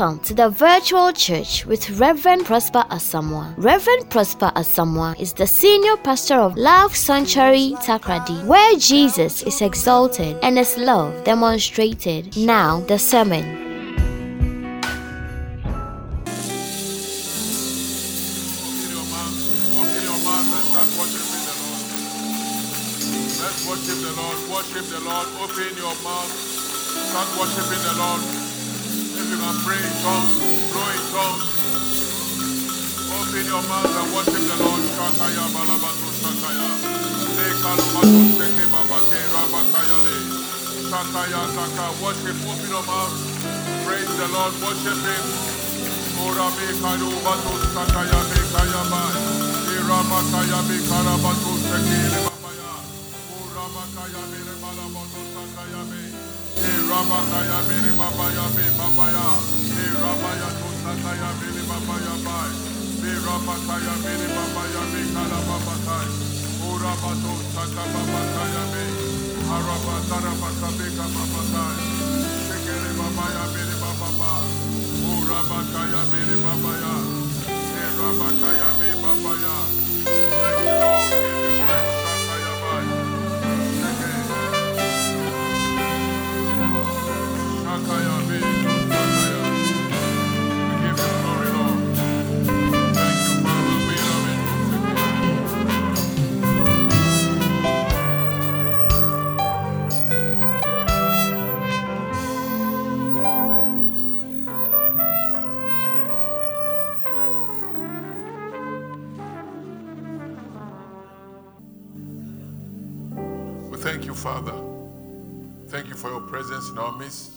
Welcome to the virtual church with Reverend Prosper Asamoah. Reverend Prosper Asamoah is the senior pastor of Love Sanctuary Takoradi, where Jesus is exalted and his love demonstrated. Now, the sermon. Worship the Lord. Worship the Lord. Open your mouth. Start worshiping the Lord. Can pray in tongues, blow in tongues. Open your mouth and worship the Lord. Shakaya balabatu shakaya. Le kalabatu seke babate rabakaya le. Shakaya taka. Worship. Open your mouth. Praise the Lord. Worship Him. Ora me karu batu sakaya me kaya bai. Ira makaya me karabatu sekele babaya. Ora makaya me re balabatu sakaya me. Me re babaya me babaya. Tu sakaya me re babaya bai. Ira makaya me re babaya me karababatai. Ora batu sakababakaya me. Araba karabaka me kababatai. Sekele babaya re bababa. Urabakaya mere babaya. E rabakaya me babaya. Thank you. In our midst.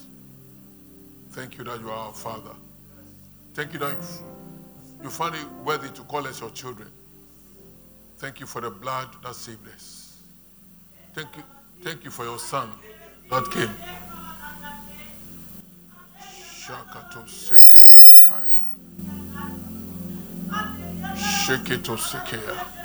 Thank you that you are our Father. Thank you that you found it worthy to call us your children. Thank you for the blood that saved us. Thank you, thank you for your Son that came. Shakato seke babakai. Sheketo sekeya.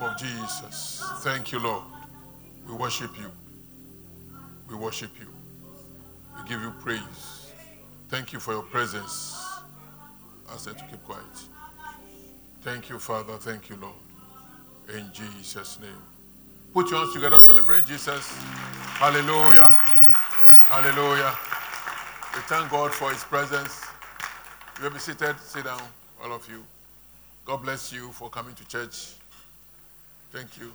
Name of Jesus. Thank you, Lord. We worship you. We worship you. We give you praise. Thank you for your presence. I said to keep quiet. Thank you, Father. Thank you, Lord. In Jesus' name. Put your hands together, celebrate Jesus. Hallelujah. Hallelujah. We thank God for his presence. You will be seated. Sit down, all of you. God bless you for coming to church. Thank you.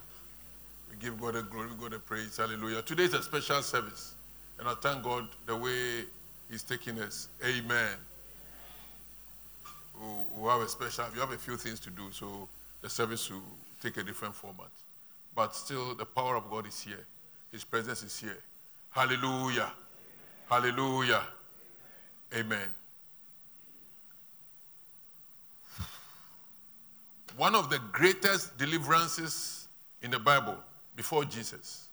We give God the glory, God the praise. Hallelujah. Today is a special service. And I thank God the way He's taking us. Amen. We we have a special, we have a few things to do, so the service will take a different format. But still, the power of God is here. His presence is here. Hallelujah. Hallelujah. Amen. One of the greatest deliverances in the Bible before Jesus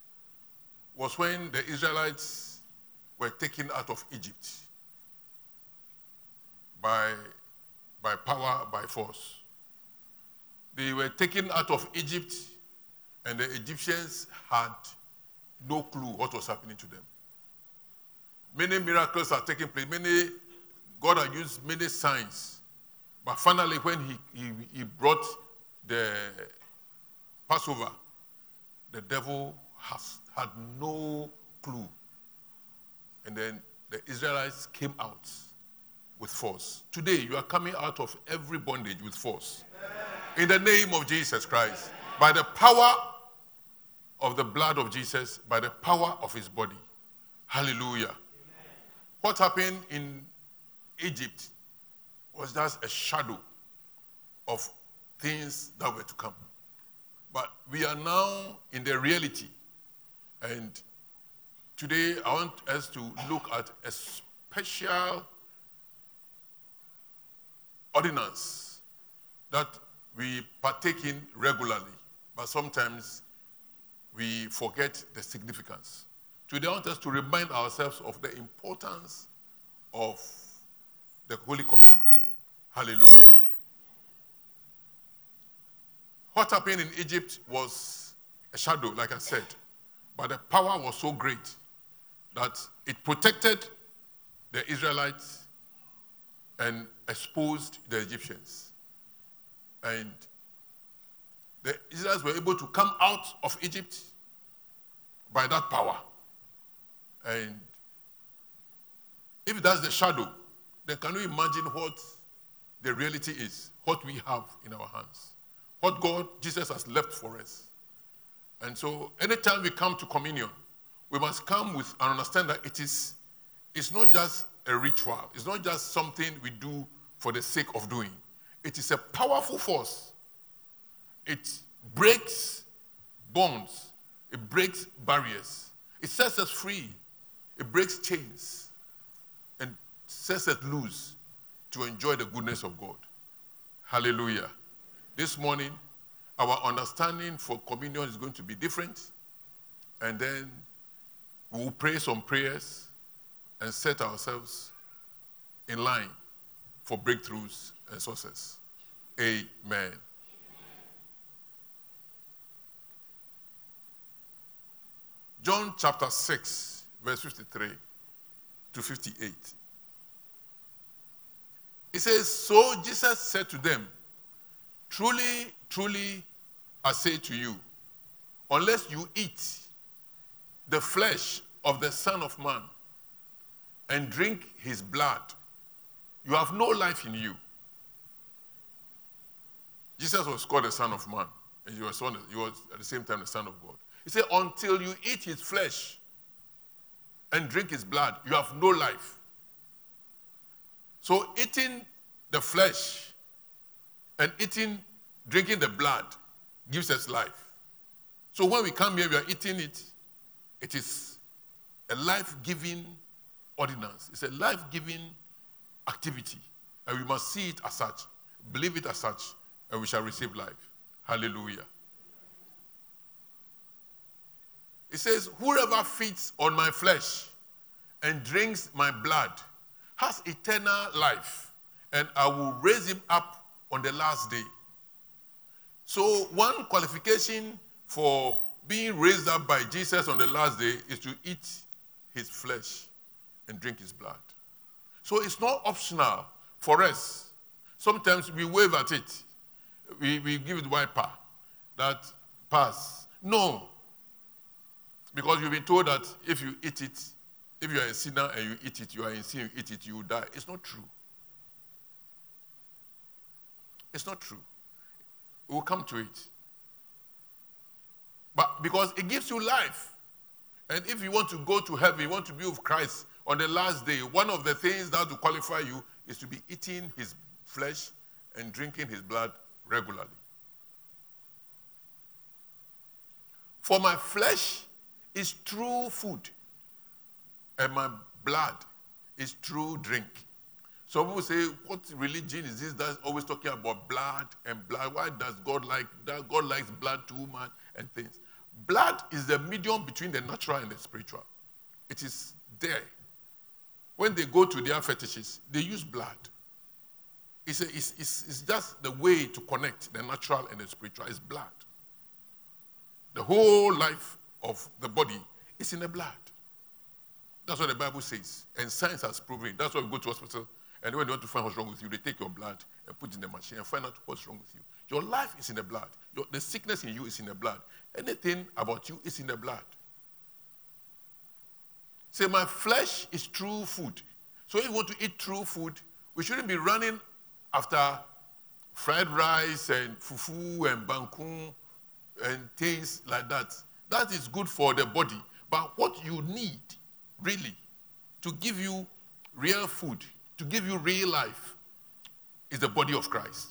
was when the Israelites were taken out of Egypt by, by power, by force. They were taken out of Egypt, and the Egyptians had no clue what was happening to them. Many miracles are taking place. Many God has used many signs. But finally, when he, he, he brought the Passover, the devil has had no clue. And then the Israelites came out with force. Today, you are coming out of every bondage with force. In the name of Jesus Christ. By the power of the blood of Jesus, by the power of his body. Hallelujah. what happened in Egypt was just a shadow of things that were to come. But we are now in the reality. And today I want us to look at a special ordinance that we partake in regularly, but sometimes we forget the significance. Today, I want us to remind ourselves of the importance of the Holy Communion. Hallelujah. What happened in Egypt was a shadow, like I said, but the power was so great that it protected the Israelites and exposed the Egyptians. And the Israelites were able to come out of Egypt by that power. And if that's the shadow, then can you imagine what the reality is? What we have in our hands? What God, Jesus, has left for us? And so, anytime we come to communion, we must come with and understand that it is it's not just a ritual, it's not just something we do for the sake of doing. It is a powerful force. It breaks bonds, it breaks barriers, it sets us free, it breaks chains, and sets us loose to enjoy the goodness of God. Hallelujah. This morning, our understanding for communion is going to be different. And then we will pray some prayers and set ourselves in line for breakthroughs and success. Amen. John chapter 6, verse 53 to 58. It says, So Jesus said to them, Truly, truly, I say to you, unless you eat the flesh of the Son of Man and drink his blood, you have no life in you. Jesus was called the Son of Man, and he was, he was at the same time the Son of God. He said, Until you eat his flesh and drink his blood, you have no life. So eating the flesh and eating, drinking the blood gives us life. So when we come here, we are eating it. It is a life giving ordinance, it's a life giving activity. And we must see it as such, believe it as such, and we shall receive life. Hallelujah. It says, Whoever feeds on my flesh and drinks my blood has eternal life, and I will raise him up on the last day. So, one qualification for being raised up by Jesus on the last day is to eat his flesh and drink his blood. So, it's not optional for us. Sometimes we wave at it, we, we give it wiper that pass. No. Because you've been told that if you eat it, if you are a sinner and you eat it, you are in sin, you eat it, you will die. It's not true. It's not true. We'll come to it. But because it gives you life. And if you want to go to heaven, you want to be with Christ on the last day, one of the things that will qualify you is to be eating his flesh and drinking his blood regularly. For my flesh is true food, and my blood is true drink. Some people say, what religion is this that's always talking about blood and blood? Why does God like that? God likes blood too much and things. Blood is the medium between the natural and the spiritual. It is there. When they go to their fetishes, they use blood. It's, a, it's, it's, it's just the way to connect the natural and the spiritual. It's blood. The whole life of the body is in the blood. That's what the Bible says. And science has proven. That's why we go to hospital. And when they want to find what's wrong with you, they take your blood and put it in the machine and find out what's wrong with you. Your life is in the blood. Your, the sickness in you is in the blood. Anything about you is in the blood. Say, my flesh is true food. So if you want to eat true food, we shouldn't be running after fried rice and fufu and banku and things like that. That is good for the body. But what you need, really, to give you real food, to give you real life, is the body of Christ.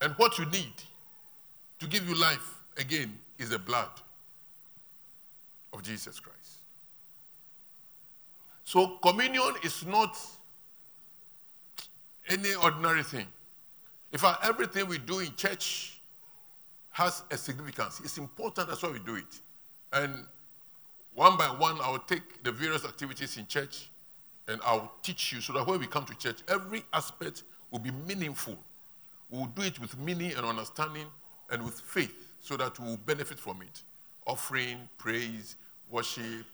And what you need to give you life again is the blood of Jesus Christ. So, communion is not any ordinary thing. In fact, everything we do in church has a significance. It's important, that's why we do it. And one by one, I'll take the various activities in church and I'll teach you so that when we come to church, every aspect will be meaningful. We'll do it with meaning and understanding and with faith so that we'll benefit from it. Offering, praise, worship,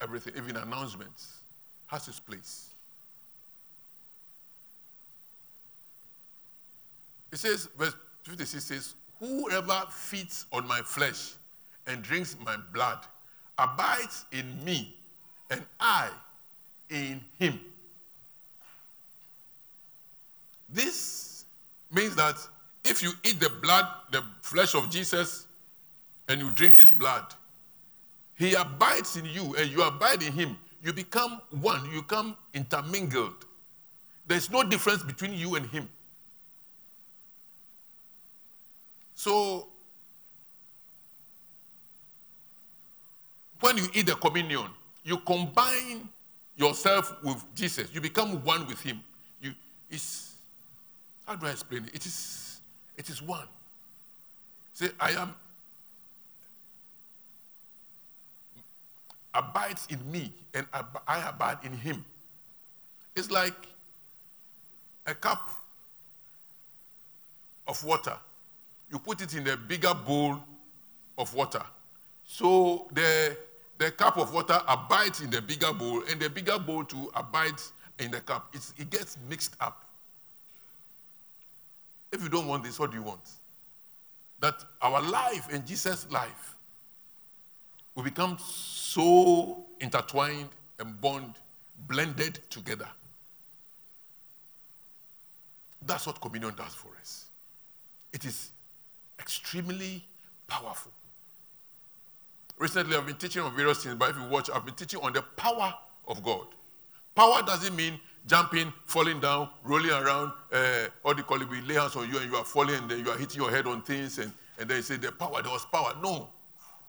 everything, even announcements, has its place. It says, verse 56 says, Whoever feeds on my flesh and drinks my blood abides in me, and I in him. This means that if you eat the blood, the flesh of Jesus, and you drink his blood, he abides in you and you abide in him. You become one, you become intermingled. There's no difference between you and him. So, when you eat the communion, you combine yourself with Jesus. You become one with him. You, it's, how do I explain it? It is, it is one. Say, I am abides in me and I abide in him. It's like a cup of water. You put it in a bigger bowl of water. So the, the cup of water abides in the bigger bowl, and the bigger bowl too abides in the cup. It's, it gets mixed up. If you don't want this, what do you want? That our life and Jesus' life will become so intertwined and bond, blended together. That's what communion does for us. It is extremely powerful. Recently, I've been teaching on various things, but if you watch, I've been teaching on the power of God. Power doesn't mean jumping, falling down, rolling around, uh, do you call it? We lay hands on you and you are falling and then you are hitting your head on things and, and then you say the power, there was power. No.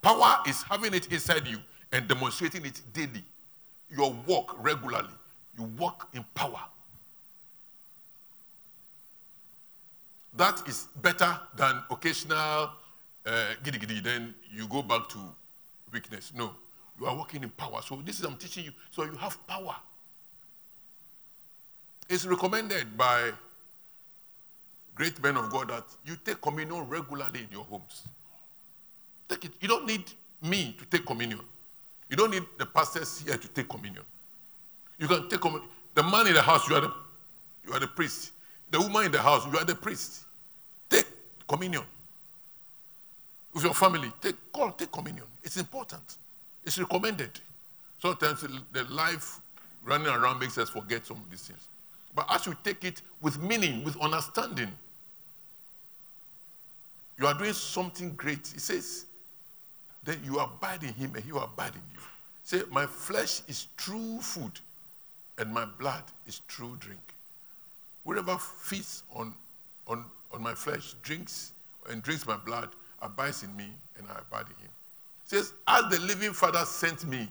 Power is having it inside you and demonstrating it daily. Your walk regularly. You walk in power. That is better than occasional uh, giddy giddy. Then you go back to weakness. No, you are walking in power. So this is I'm teaching you. So you have power. It's recommended by great men of God that you take communion regularly in your homes. Take it. You don't need me to take communion. You don't need the pastors here to take communion. You can take communion. The man in the house, you are the, you are the priest. The woman in the house, you are the priest. Communion. With your family, take, call, take communion. It's important. It's recommended. Sometimes the life running around makes us forget some of these things. But as you take it with meaning, with understanding, you are doing something great. It says, then you abide in him and he will abide in you. Say, my flesh is true food and my blood is true drink. Whoever feeds on, on, on my flesh, drinks and drinks my blood, abides in me and I abide in him. It says, as the living Father sent me,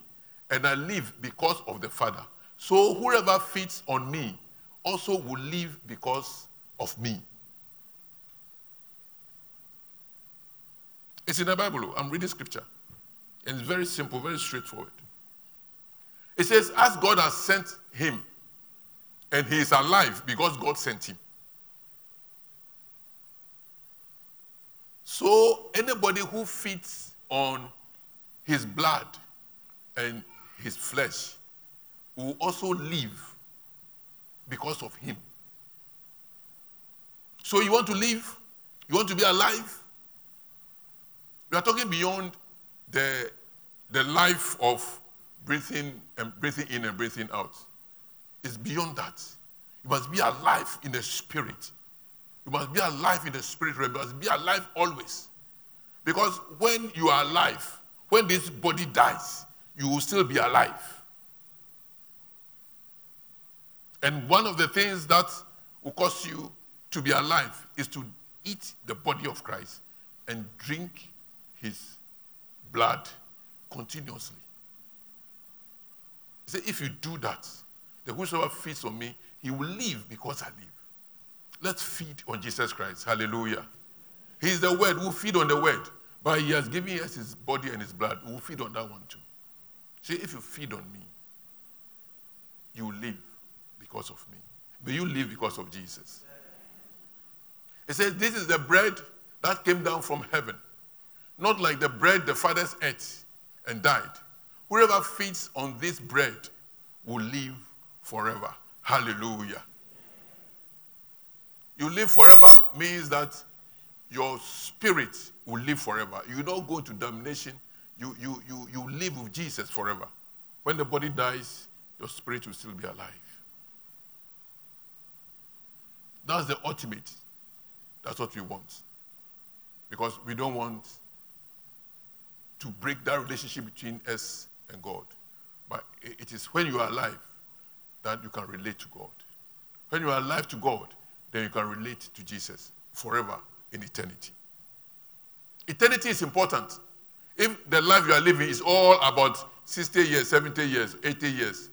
and I live because of the Father. So whoever feeds on me also will live because of me. It's in the Bible. I'm reading scripture. And it's very simple, very straightforward. It says, as God has sent him, and he is alive because God sent him. So anybody who feeds on his blood and his flesh will also live because of him. So you want to live? You want to be alive? We are talking beyond the, the life of breathing and breathing in and breathing out. It's beyond that. You must be alive in the spirit. You must be alive in the spirit realm. You must be alive always. Because when you are alive, when this body dies, you will still be alive. And one of the things that will cause you to be alive is to eat the body of Christ and drink his blood continuously. He said, If you do that, the whosoever feeds on me, he will live because I live. Let's feed on Jesus Christ. Hallelujah. He is the word. We'll feed on the word. But he has given us his body and his blood. We'll feed on that one too. See, if you feed on me, you live because of me. May you live because of Jesus. He says, This is the bread that came down from heaven. Not like the bread the fathers ate and died. Whoever feeds on this bread will live forever. Hallelujah. You live forever means that your spirit will live forever. You don't go to damnation. You, you, you, you live with Jesus forever. When the body dies, your spirit will still be alive. That's the ultimate. That's what we want. Because we don't want to break that relationship between us and God. But it is when you are alive that you can relate to God. When you are alive to God, then you can relate to Jesus forever in eternity. Eternity is important. If the life you are living is all about 60 years, 70 years, 80 years,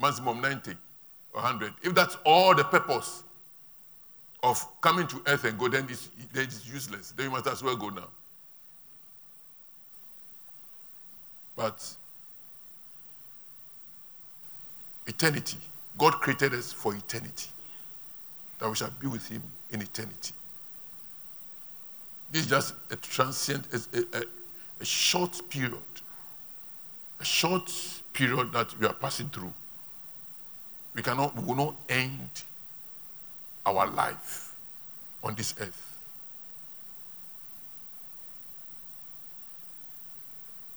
maximum 90 or 100, if that's all the purpose of coming to earth and go, then it's, then it's useless. Then you must as well go now. But eternity, God created us for eternity, that we shall be with Him in eternity. This is just a transient, a, a, a short period, a short period that we are passing through. We cannot, we will not end our life on this earth.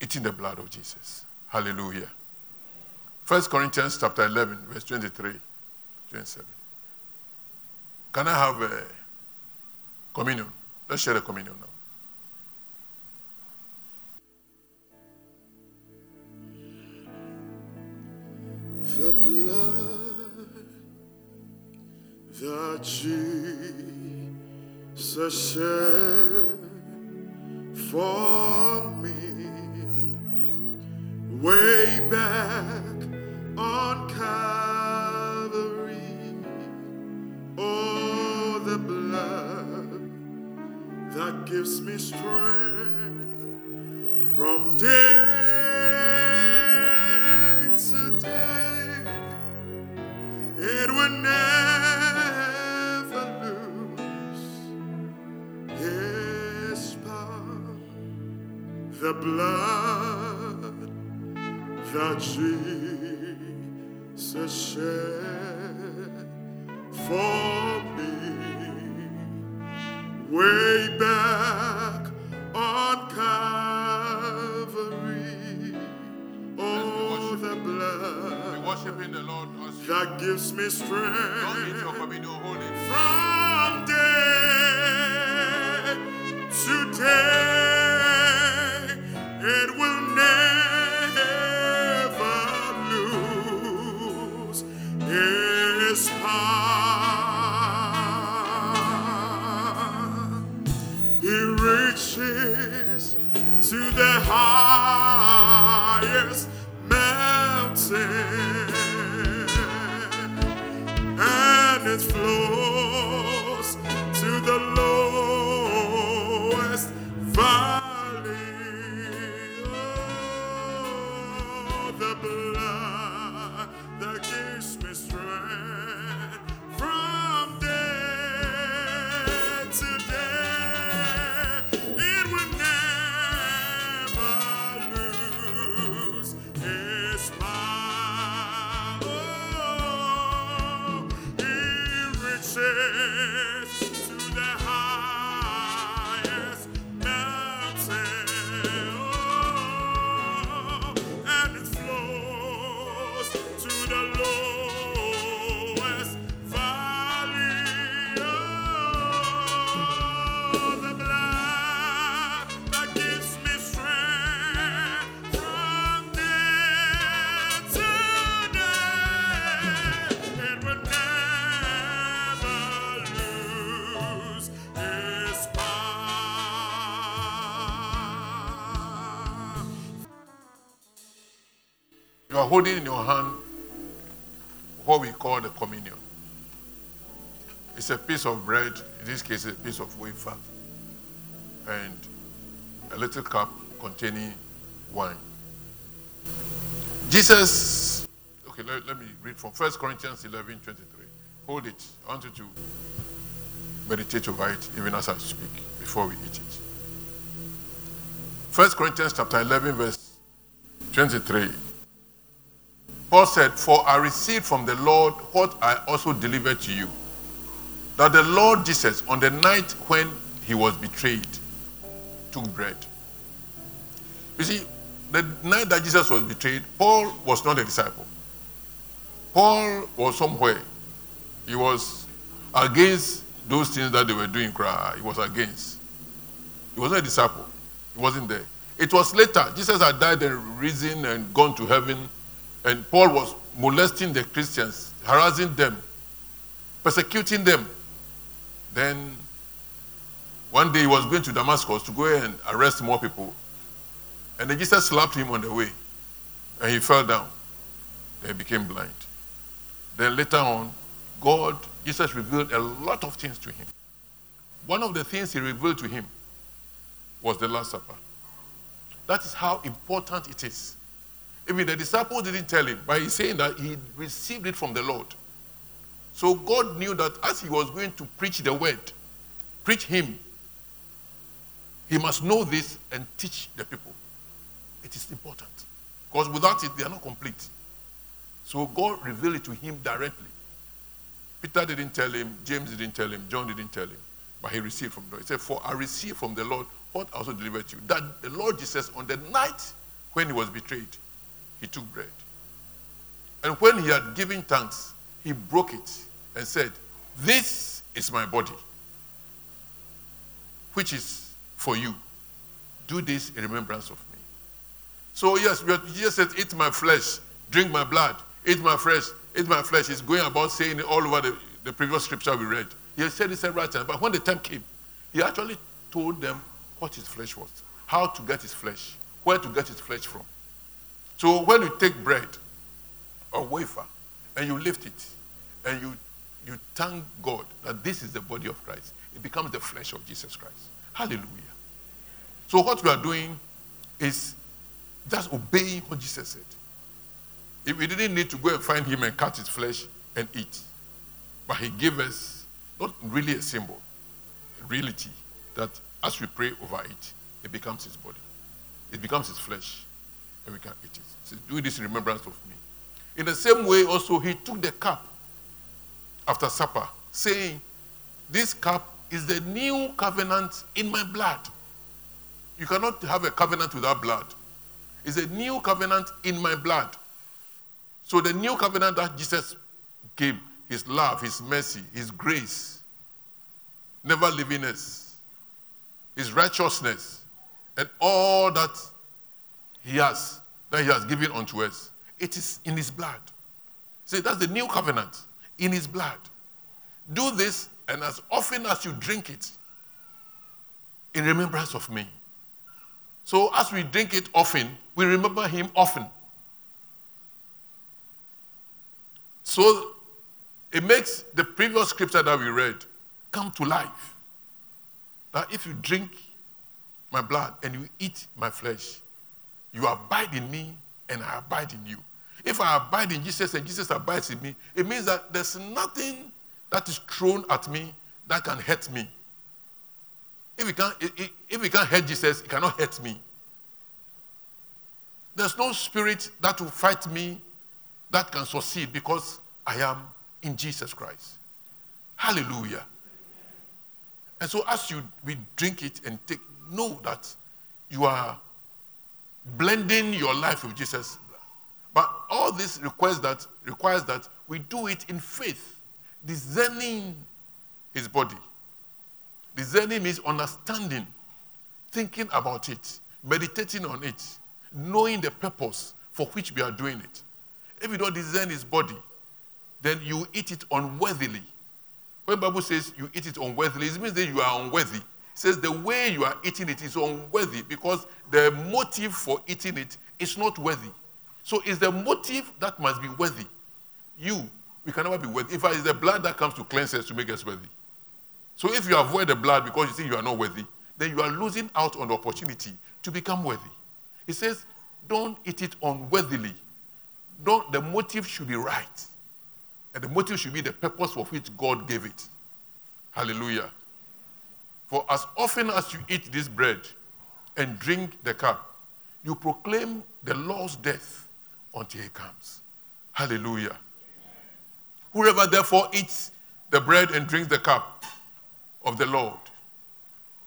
Eating the blood of Jesus. Hallelujah. First Corinthians chapter 11, verse 23, 27. Can I have a communion? Let's share the communion now. The blood that Jesus shed for me way back on Calvary. Gives me strength from day to day. It will never lose its power. The blood that Jesus me don't eat your strength communion, hold it. from day to day. It will never lose its power. Are holding in your hand what we call the communion. It's a piece of bread, in this case, a piece of wafer, and a little cup containing wine. Jesus, okay, let, let me read from 1 Corinthians 11 23. Hold it. I want you to meditate over it even as I speak before we eat it. 1 Corinthians chapter 11, verse 23. Paul said, For I received from the Lord what I also delivered to you. That the Lord Jesus, on the night when he was betrayed, took bread. You see, the night that Jesus was betrayed, Paul was not a disciple. Paul was somewhere. He was against those things that they were doing. He was against. He wasn't a disciple. He wasn't there. It was later. Jesus had died and risen and gone to heaven. And Paul was molesting the Christians, harassing them, persecuting them. Then one day he was going to Damascus to go and arrest more people. And then Jesus slapped him on the way. And he fell down. Then he became blind. Then later on, God, Jesus revealed a lot of things to him. One of the things he revealed to him was the Last Supper. That is how important it is. Even the disciples didn't tell him, but he's saying that he received it from the Lord. So God knew that as he was going to preach the word, preach him, he must know this and teach the people. It is important. Because without it, they are not complete. So God revealed it to him directly. Peter didn't tell him, James didn't tell him, John didn't tell him, but he received from the Lord. He said, For I received from the Lord what I also delivered to you. That the Lord Jesus, on the night when he was betrayed, he took bread. And when he had given thanks, he broke it and said, This is my body, which is for you. Do this in remembrance of me. So, yes, Jesus said, Eat my flesh, drink my blood, eat my flesh, eat my flesh. He's going about saying it all over the, the previous scripture we read. He said it several times, but when the time came, he actually told them what his flesh was, how to get his flesh, where to get his flesh from. So when you take bread or wafer and you lift it and you, you thank God that this is the body of Christ, it becomes the flesh of Jesus Christ. Hallelujah. So what we are doing is just obeying what Jesus said. If we didn't need to go and find him and cut his flesh and eat. But he gave us not really a symbol, a reality that as we pray over it, it becomes his body. It becomes his flesh, and we can eat it. So do this in remembrance of me. In the same way, also, he took the cup after supper, saying, This cup is the new covenant in my blood. You cannot have a covenant without blood. It's a new covenant in my blood. So the new covenant that Jesus gave, his love, his mercy, his grace, never leaving us, his righteousness, and all that he has, that he has given unto us, it is in his blood. See, that's the new covenant in his blood. Do this, and as often as you drink it, in remembrance of me. So as we drink it often, we remember him often. So it makes the previous scripture that we read come to life. That if you drink my blood and you eat my flesh, you abide in me and I abide in you. If I abide in Jesus and Jesus abides in me, it means that there's nothing that is thrown at me that can hurt me. If it can't, if it can't hurt Jesus, it cannot hurt me. There's no spirit that will fight me that can succeed because I am in Jesus Christ. Hallelujah. And so as you we drink it and take, know that you are blending your life with Jesus. But all this requires that requires that we do it in faith, discerning his body. Discerning means understanding, thinking about it, meditating on it, knowing the purpose for which we are doing it. If you don't discern his body, then you eat it unworthily. When Bible says you eat it unworthily, it means that you are unworthy. Says the way you are eating it is unworthy because the motive for eating it is not worthy. So it's the motive that must be worthy. You, we can never be worthy. In fact, it's the blood that comes to cleanse us to make us worthy. So if you avoid the blood because you think you are not worthy, then you are losing out on the opportunity to become worthy. He says, don't eat it unworthily. Don't, the motive should be right. And the motive should be the purpose for which God gave it. Hallelujah. For as often as you eat this bread and drink the cup, you proclaim the Lord's death until he comes. Hallelujah. Whoever therefore eats the bread and drinks the cup of the Lord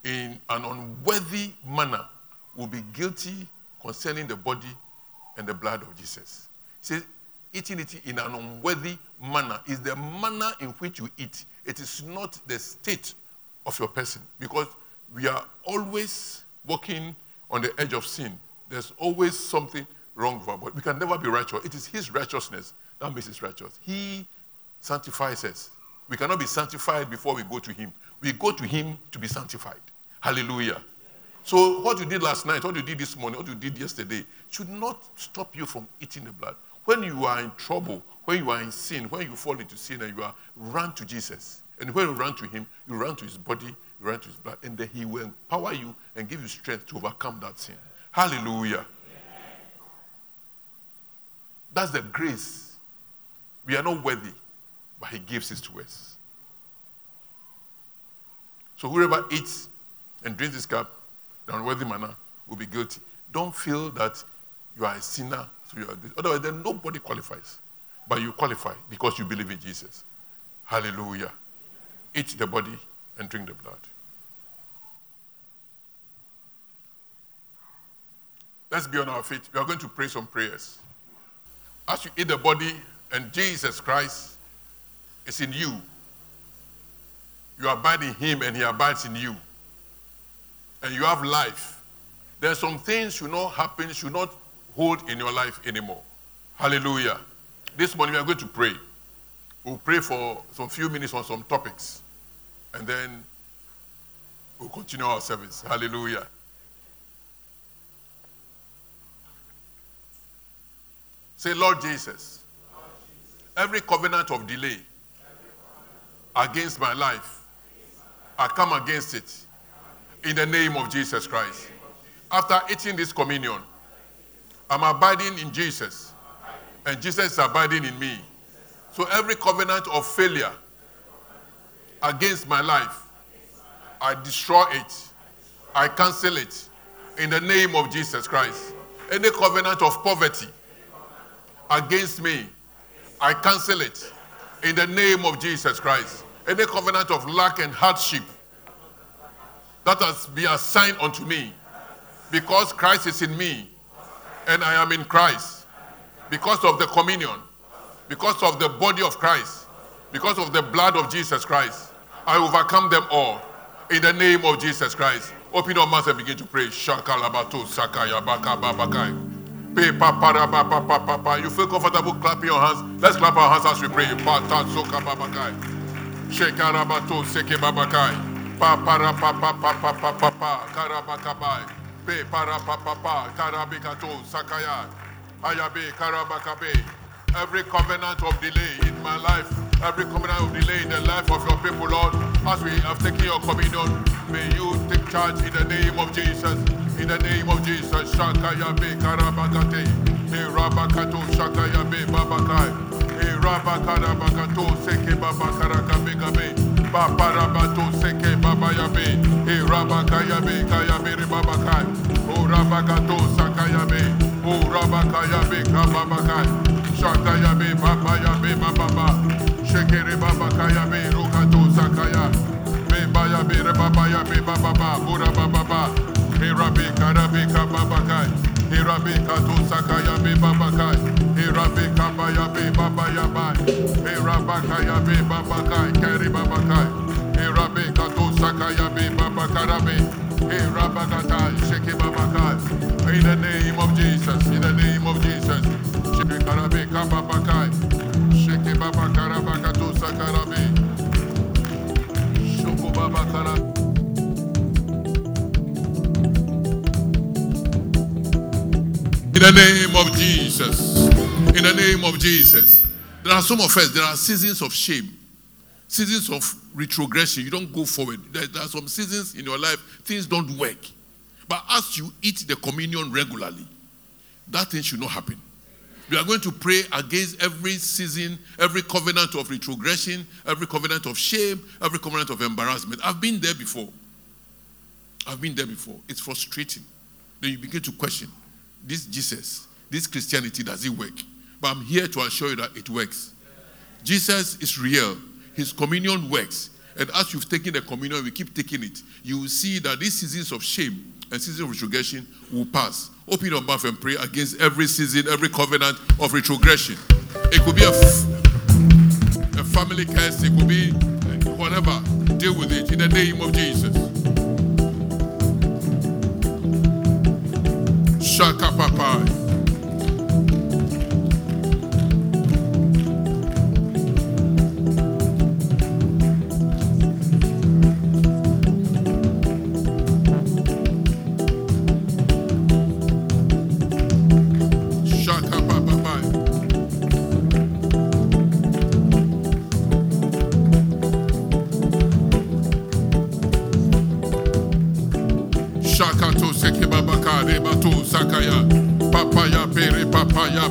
in an unworthy manner will be guilty concerning the body and the blood of Jesus. He says, eating it in an unworthy manner is the manner in which you eat. It is not the state of your person because we are always walking on the edge of sin. There's always something wrong with our body. We can never be righteous. It is His righteousness that makes us righteous. He sanctifies us. We cannot be sanctified before we go to Him. We go to Him to be sanctified. Hallelujah. So, what you did last night, what you did this morning, what you did yesterday, should not stop you from eating the blood. When you are in trouble, when you are in sin, when you fall into sin and you are, run to Jesus. And when you run to Him, you run to His body, you run to His blood, and then He will empower you and give you strength to overcome that sin. Hallelujah. That's the grace. We are not worthy, but He gives it to us. So whoever eats and drinks this cup in an unworthy manner will be guilty. Don't feel that you are a sinner, so you are. Otherwise, then nobody qualifies. But you qualify because you believe in Jesus. Hallelujah. Eat the body and drink the blood. Let's be on our feet. We are going to pray some prayers. As you eat the body and Jesus Christ is in you, you abide in him and he abides in you, and you have life, there are some things should not happen, should not hold in your life anymore. Hallelujah. This morning we are going to pray. We'll pray for some few minutes on some topics, and then we'll continue our service. Hallelujah. Say, Lord Jesus, every covenant of delay against my life, I come against it in the name of Jesus Christ. After eating this communion, I'm abiding in Jesus, and Jesus is abiding in me. So every covenant of failure against my life, I destroy it. I cancel it in the name of Jesus Christ. Any covenant of poverty against me, I cancel it in the name of Jesus Christ. Any covenant of lack and hardship that has been assigned unto me because Christ is in me and I am in Christ, because of the communion, because of the body of Christ, because of the blood of Jesus Christ, I overcome them all in the name of Jesus Christ. Open your mouth and begin to pray. Shakalabato sakaya bakababakai. You feel comfortable clapping your hands? Let's clap our hands as we pray. Pa ta babakai. Shekarabato seke babakai. Pa para pa pa pa pa pa pa pa. Karabakabai. Pe para pa pa pa. Karabikato sakaya. Ayabe karabakabe. Every covenant of delay in my life, every covenant of delay in the life of your people, Lord, as we have taken your communion, may you take charge in the name of Jesus. In the name of Jesus, Shakaya be karabakate, he rabakato shakaya be babakai, he rabakarabakato seke babakarakabe gabe, babarabato seke babayabe, he rabakaya be kaya babakai, o rabakato sakaya be, o rabakaya be kababakai. Shakaya be babaya be bababa. Shekere babakaya be rukato sakaya. Be baya be rebabaya be bababa. Bura bababa. Hirabe karabe kababakai. Hirabe kato sakaya be babakai. Hirabe kabaya be babaya bai. Hirabakaya be babakai. Keri babakai. Hirabe kato sakaya be babakarabe. Hirabagatai. Sheke babakai. In the name of Jesus. In the name of Jesus. In the name of Jesus. In the name of Jesus. There are some of us, there are seasons of shame, seasons of retrogression. You don't go forward. There, there are some seasons in your life, things don't work. But as you eat the communion regularly, that thing should not happen. We are going to pray against every season, every covenant of retrogression, every covenant of shame, every covenant of embarrassment. I've been there before. I've been there before. It's frustrating. Then you begin to question this Jesus, this Christianity, does it work? But I'm here to assure you that it works. Jesus is real, His communion works. And as you've taken the communion, we keep taking it, you will see that these seasons of shame and seasons of retrogression will pass. Open your mouth and pray against every season, every covenant of retrogression. It could be a, f- a family curse, it could be uh, whatever. Deal with it in the name of Jesus. Shaka Papai.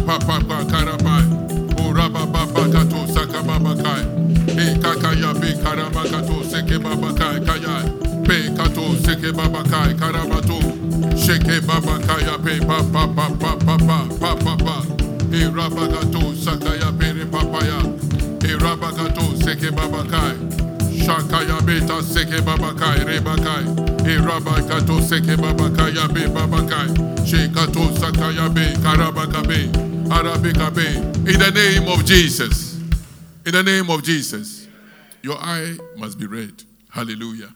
Karabai babaka to saka babakai e kakaya be karabaka to seke babakai kaya pe kato seke babakai karabato. Sheke babakaya pe papa e rabagato sakaya pere papaya e seke babakai Shakaya beta seke babakai rebakai. E rabakato seke babakai yabe babakai. Shekato sakaya be karabaka be. In the name of Jesus. In the name of Jesus. Your eye must be red. Hallelujah.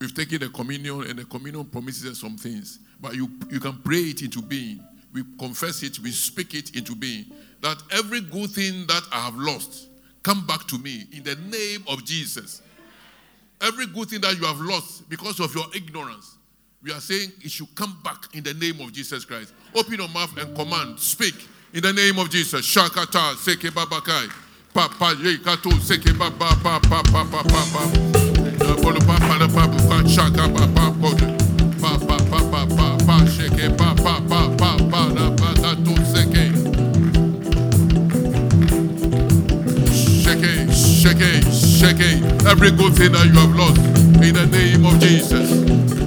We've taken the communion, and the communion promises some things. But you, you can pray it into being. We confess it, we speak it into being. That every good thing that I have lost, come back to me in the name of Jesus. Every good thing that you have lost because of your ignorance, we are saying it should come back in the name of Jesus Christ. Open your mouth and command. Speak in the name of Jesus. Shakata seke babakai. Papa yekato seke baba papa papa papa. Bolo papa na papa papa shaka papa bolo. Papa papa papa seke papa papa papa na papa to seke. Shake shake shake every good thing that you have lost in the name of Jesus.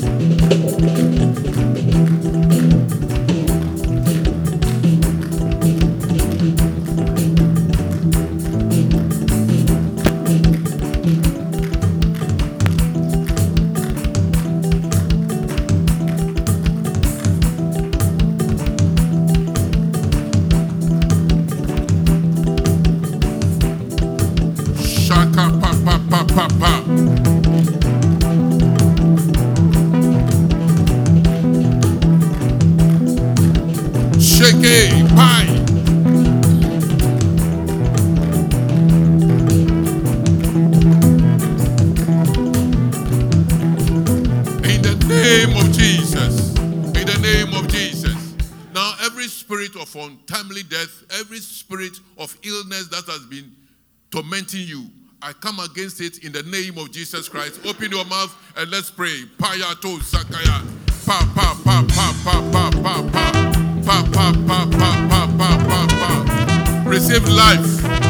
Every spirit of untimely death, every spirit of illness that has been tormenting you, I come against it in the name of Jesus Christ. Open your mouth and let's pray. Payato Sakaya. Pa pa pa pa pa pa pa pa. Pa pa pa pa pa pa pa. Receive life.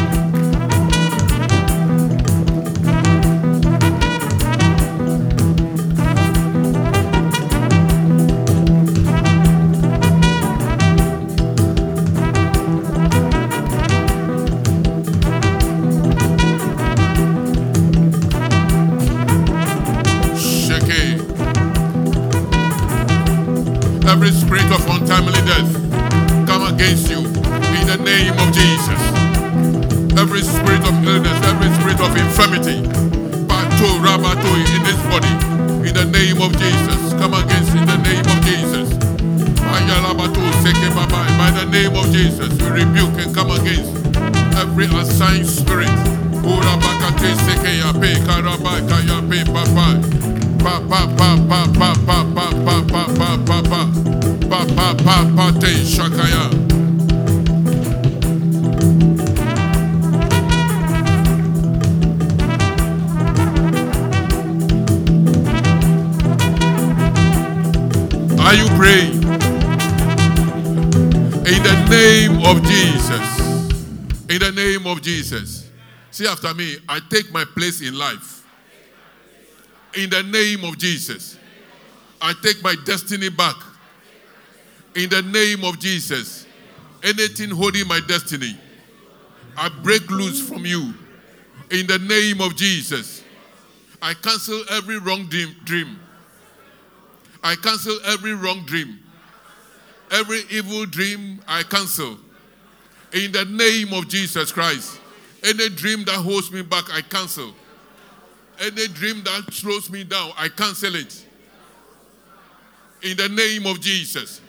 Kakaya. Are you praying? In the name of Jesus. In the name of Jesus. See after me, I take my place in life. In the name of Jesus. I take my destiny back in the name of Jesus. Anything holding my destiny, I break loose from you. In the name of Jesus. I cancel every wrong dream. I cancel every wrong dream. Every evil dream, I cancel. In the name of Jesus Christ. Any dream that holds me back, I cancel. Any dream that slows me down, I cancel it. In the name of Jesus.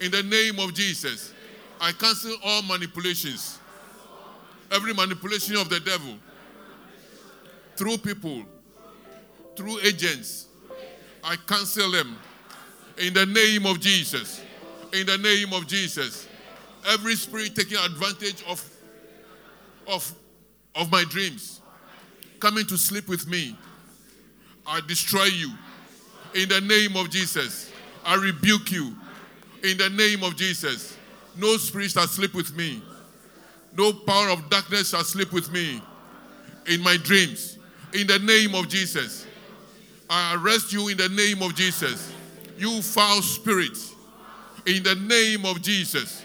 In the name of Jesus. I cancel all manipulations. Every manipulation of the devil. Through people. Through agents. I cancel them. In the name of Jesus. In the name of Jesus. Every spirit taking advantage of, of, of my dreams, coming to sleep with me, I destroy you. In the name of Jesus, I rebuke you. In the name of Jesus, no spirit shall sleep with me. No power of darkness shall sleep with me in my dreams. In the name of Jesus, I arrest you in the name of Jesus. You foul spirit, in the name of Jesus.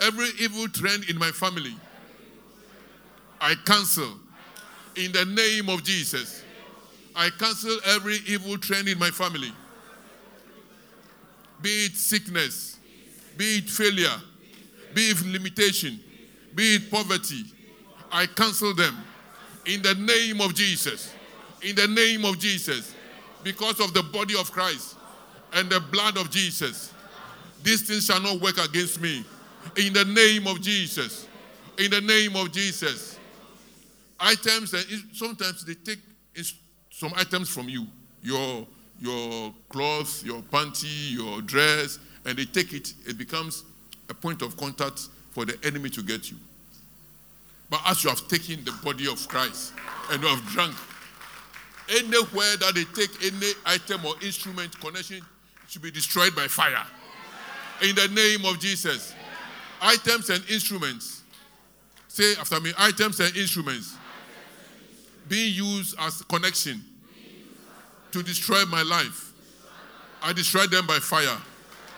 Every evil trend in my family, I cancel in the name of Jesus. I cancel every evil trend in my family. Be it sickness, be it failure, be it limitation, be it poverty. I cancel them in the name of Jesus. In the name of Jesus. Because of the body of Christ and the blood of Jesus. These things shall not work against me. In the name of Jesus. In the name of Jesus. Items that sometimes they take some items from you. Your your clothes, your panty, your dress, and they take it, it becomes a point of contact for the enemy to get you. But as you have taken the body of Christ and you have drunk, anywhere that they take any item or instrument connection should be destroyed by fire. In the name of Jesus. Items and instruments. Say after me items and instruments being used as connection to destroy my life. I destroy them by fire.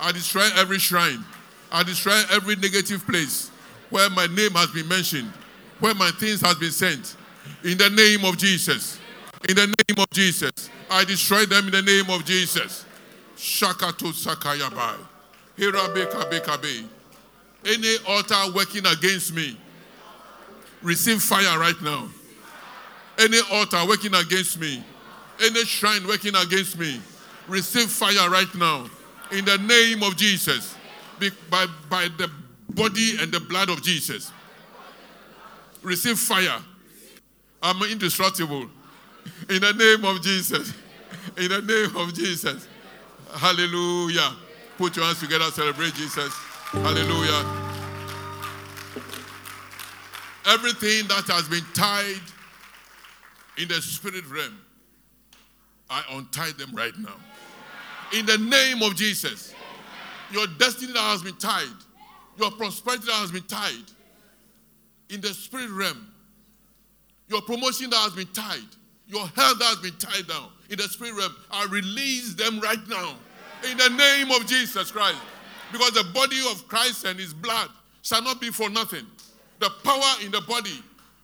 I destroy every shrine. I destroy every negative place where my name has been mentioned, where my things has been sent. In the name of Jesus. In the name of Jesus. I destroy them in the name of Jesus. Shakato Sakayabai. Hirabe Kabe Kabe. Any altar working against me, receive fire right now. Any altar working against me, any shrine working against me, receive fire right now. In the name of Jesus. By, by the body and the blood of Jesus. Receive fire. I'm indestructible. In the name of Jesus. In the name of Jesus. Hallelujah. Put your hands together, celebrate Jesus. Hallelujah. Everything that has been tied in the spirit realm, I untie them right now. In the name of Jesus. Your destiny that has been tied, your prosperity that has been tied in the spirit realm, your promotion that has been tied, your health that has been tied down in the spirit realm, I release them right now. In the name of Jesus Christ. Because the body of Christ and his blood shall not be for nothing. The power in the body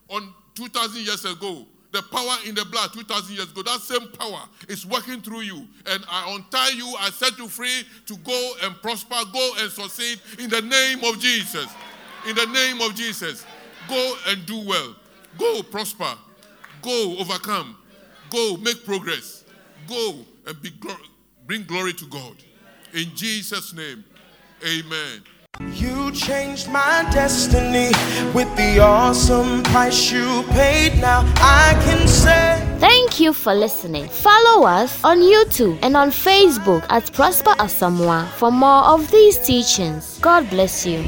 on 2,000 years ago, the power in the blood 2,000 years ago, that same power is working through you. And I untie you, I set you free to go and prosper, go and succeed in the name of Jesus. In the name of Jesus. Go and do well. Go prosper. Go overcome. Go make progress. Go and be bring glory to God. In Jesus' name. Amen. You changed my destiny with the awesome price you paid. Now I can say. Thank you for listening. Follow us on YouTube and on Facebook at Prosper Asamoah for more of these teachings. God bless you.